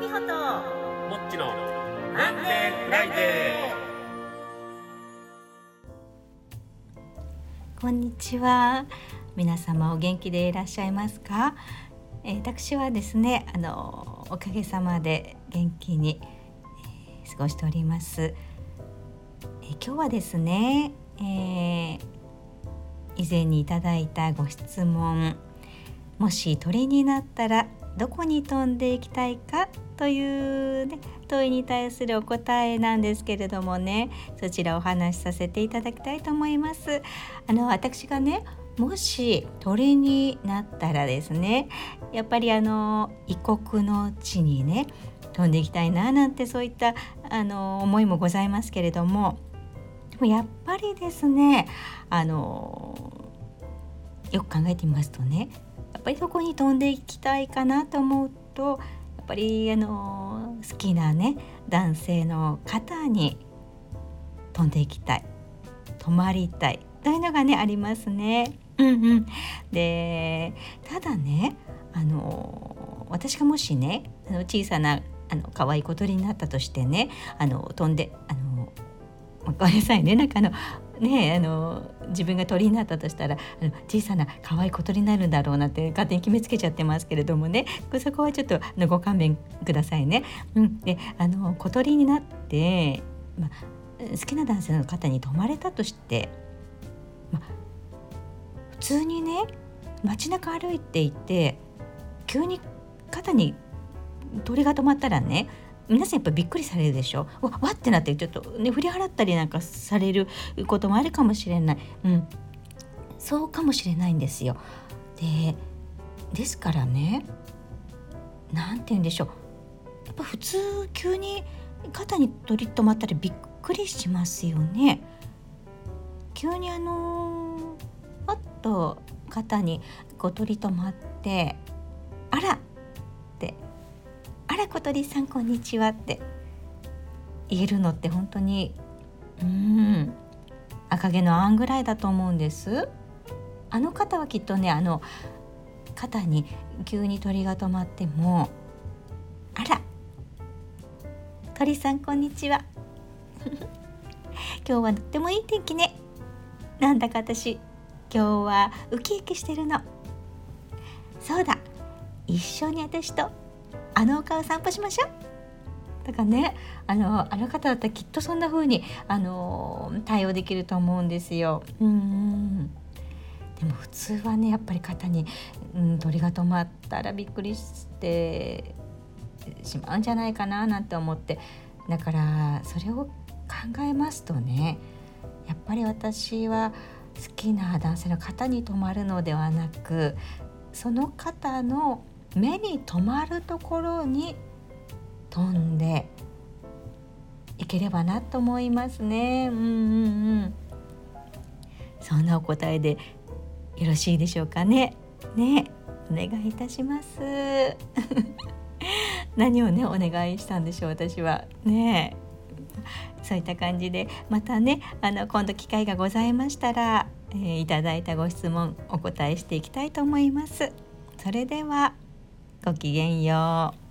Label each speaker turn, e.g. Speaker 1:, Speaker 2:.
Speaker 1: 美穂と
Speaker 2: もっちの
Speaker 1: なんでフライデ
Speaker 3: こんにちは。皆様お元気でいらっしゃいますか、えー、私はですねあのおかげさまで元気に、えー、過ごしております、えー、今日はですね、え以前にいただいたご質問もし鳥になったらどこに飛んでいきたいかという、ね、問いに対するお答えなんですけれどもねそちらお話しさせていただきたいと思います。あの私がねもし鳥になったらですねやっぱりあの異国の地にね飛んでいきたいななんてそういったあの思いもございますけれどもでもやっぱりですねあのよく考えてみますとねやっぱりどこに飛んでいきたいかなと思うとやっぱりあの好きなね男性の肩に飛んでいきたい泊まりたいというのがねありますね。うんうん、でただねあの私がもしねあの小さなあの可愛い小鳥になったとしてねあの飛んであのごめんなさいねなんかあのねあの自分が鳥になったとしたら小さな可愛い小鳥になるんだろうなって勝手に決めつけちゃってますけれどもねそこはちょっとあのご勘弁くださいね。うん、であの小鳥になって、まあ、好きな男性の方に泊まれたとして、ま、普通にね街中歩いていて急に肩に鳥が止まったらね皆さんやっぱびっくりされるでしょ？わわってなってちょっとね振り払ったりなんかされることもあるかもしれない、うん、そうかもしれないんですよ。でですからね何て言うんでしょうやっぱ普通急に肩に取り留まったらびっくりしますよね。急にあのー、パッと肩にこう取り留まってあらら小鳥さんこんにちは」って言えるのって本当にうん赤毛のアンぐらいだと思うんです。あの方はきっとねあの肩に急に鳥が止まっても「あら鳥さんこんにちは。今日はとってもいい天気ね。なんだか私今日はウキウキしてるの。そうだ一緒に私とあの丘を散歩しましょう。だからねあのあの方だったらきっとそんな風にあの対応できると思うんですよ。うん。でも普通はねやっぱり肩に、うん、鳥が止まったらびっくりしてしまうんじゃないかななんて思って。だからそれを考えますとねやっぱり私は好きな男性の肩に止まるのではなくその方の目に留まるところに飛んでいければなと思いますね。うんうんうん。そんなお答えでよろしいでしょうかね。ね、お願いいたします。何をねお願いしたんでしょう私はね。そういった感じでまたねあの今度機会がございましたら、えー、いただいたご質問お答えしていきたいと思います。それではごきげんよう。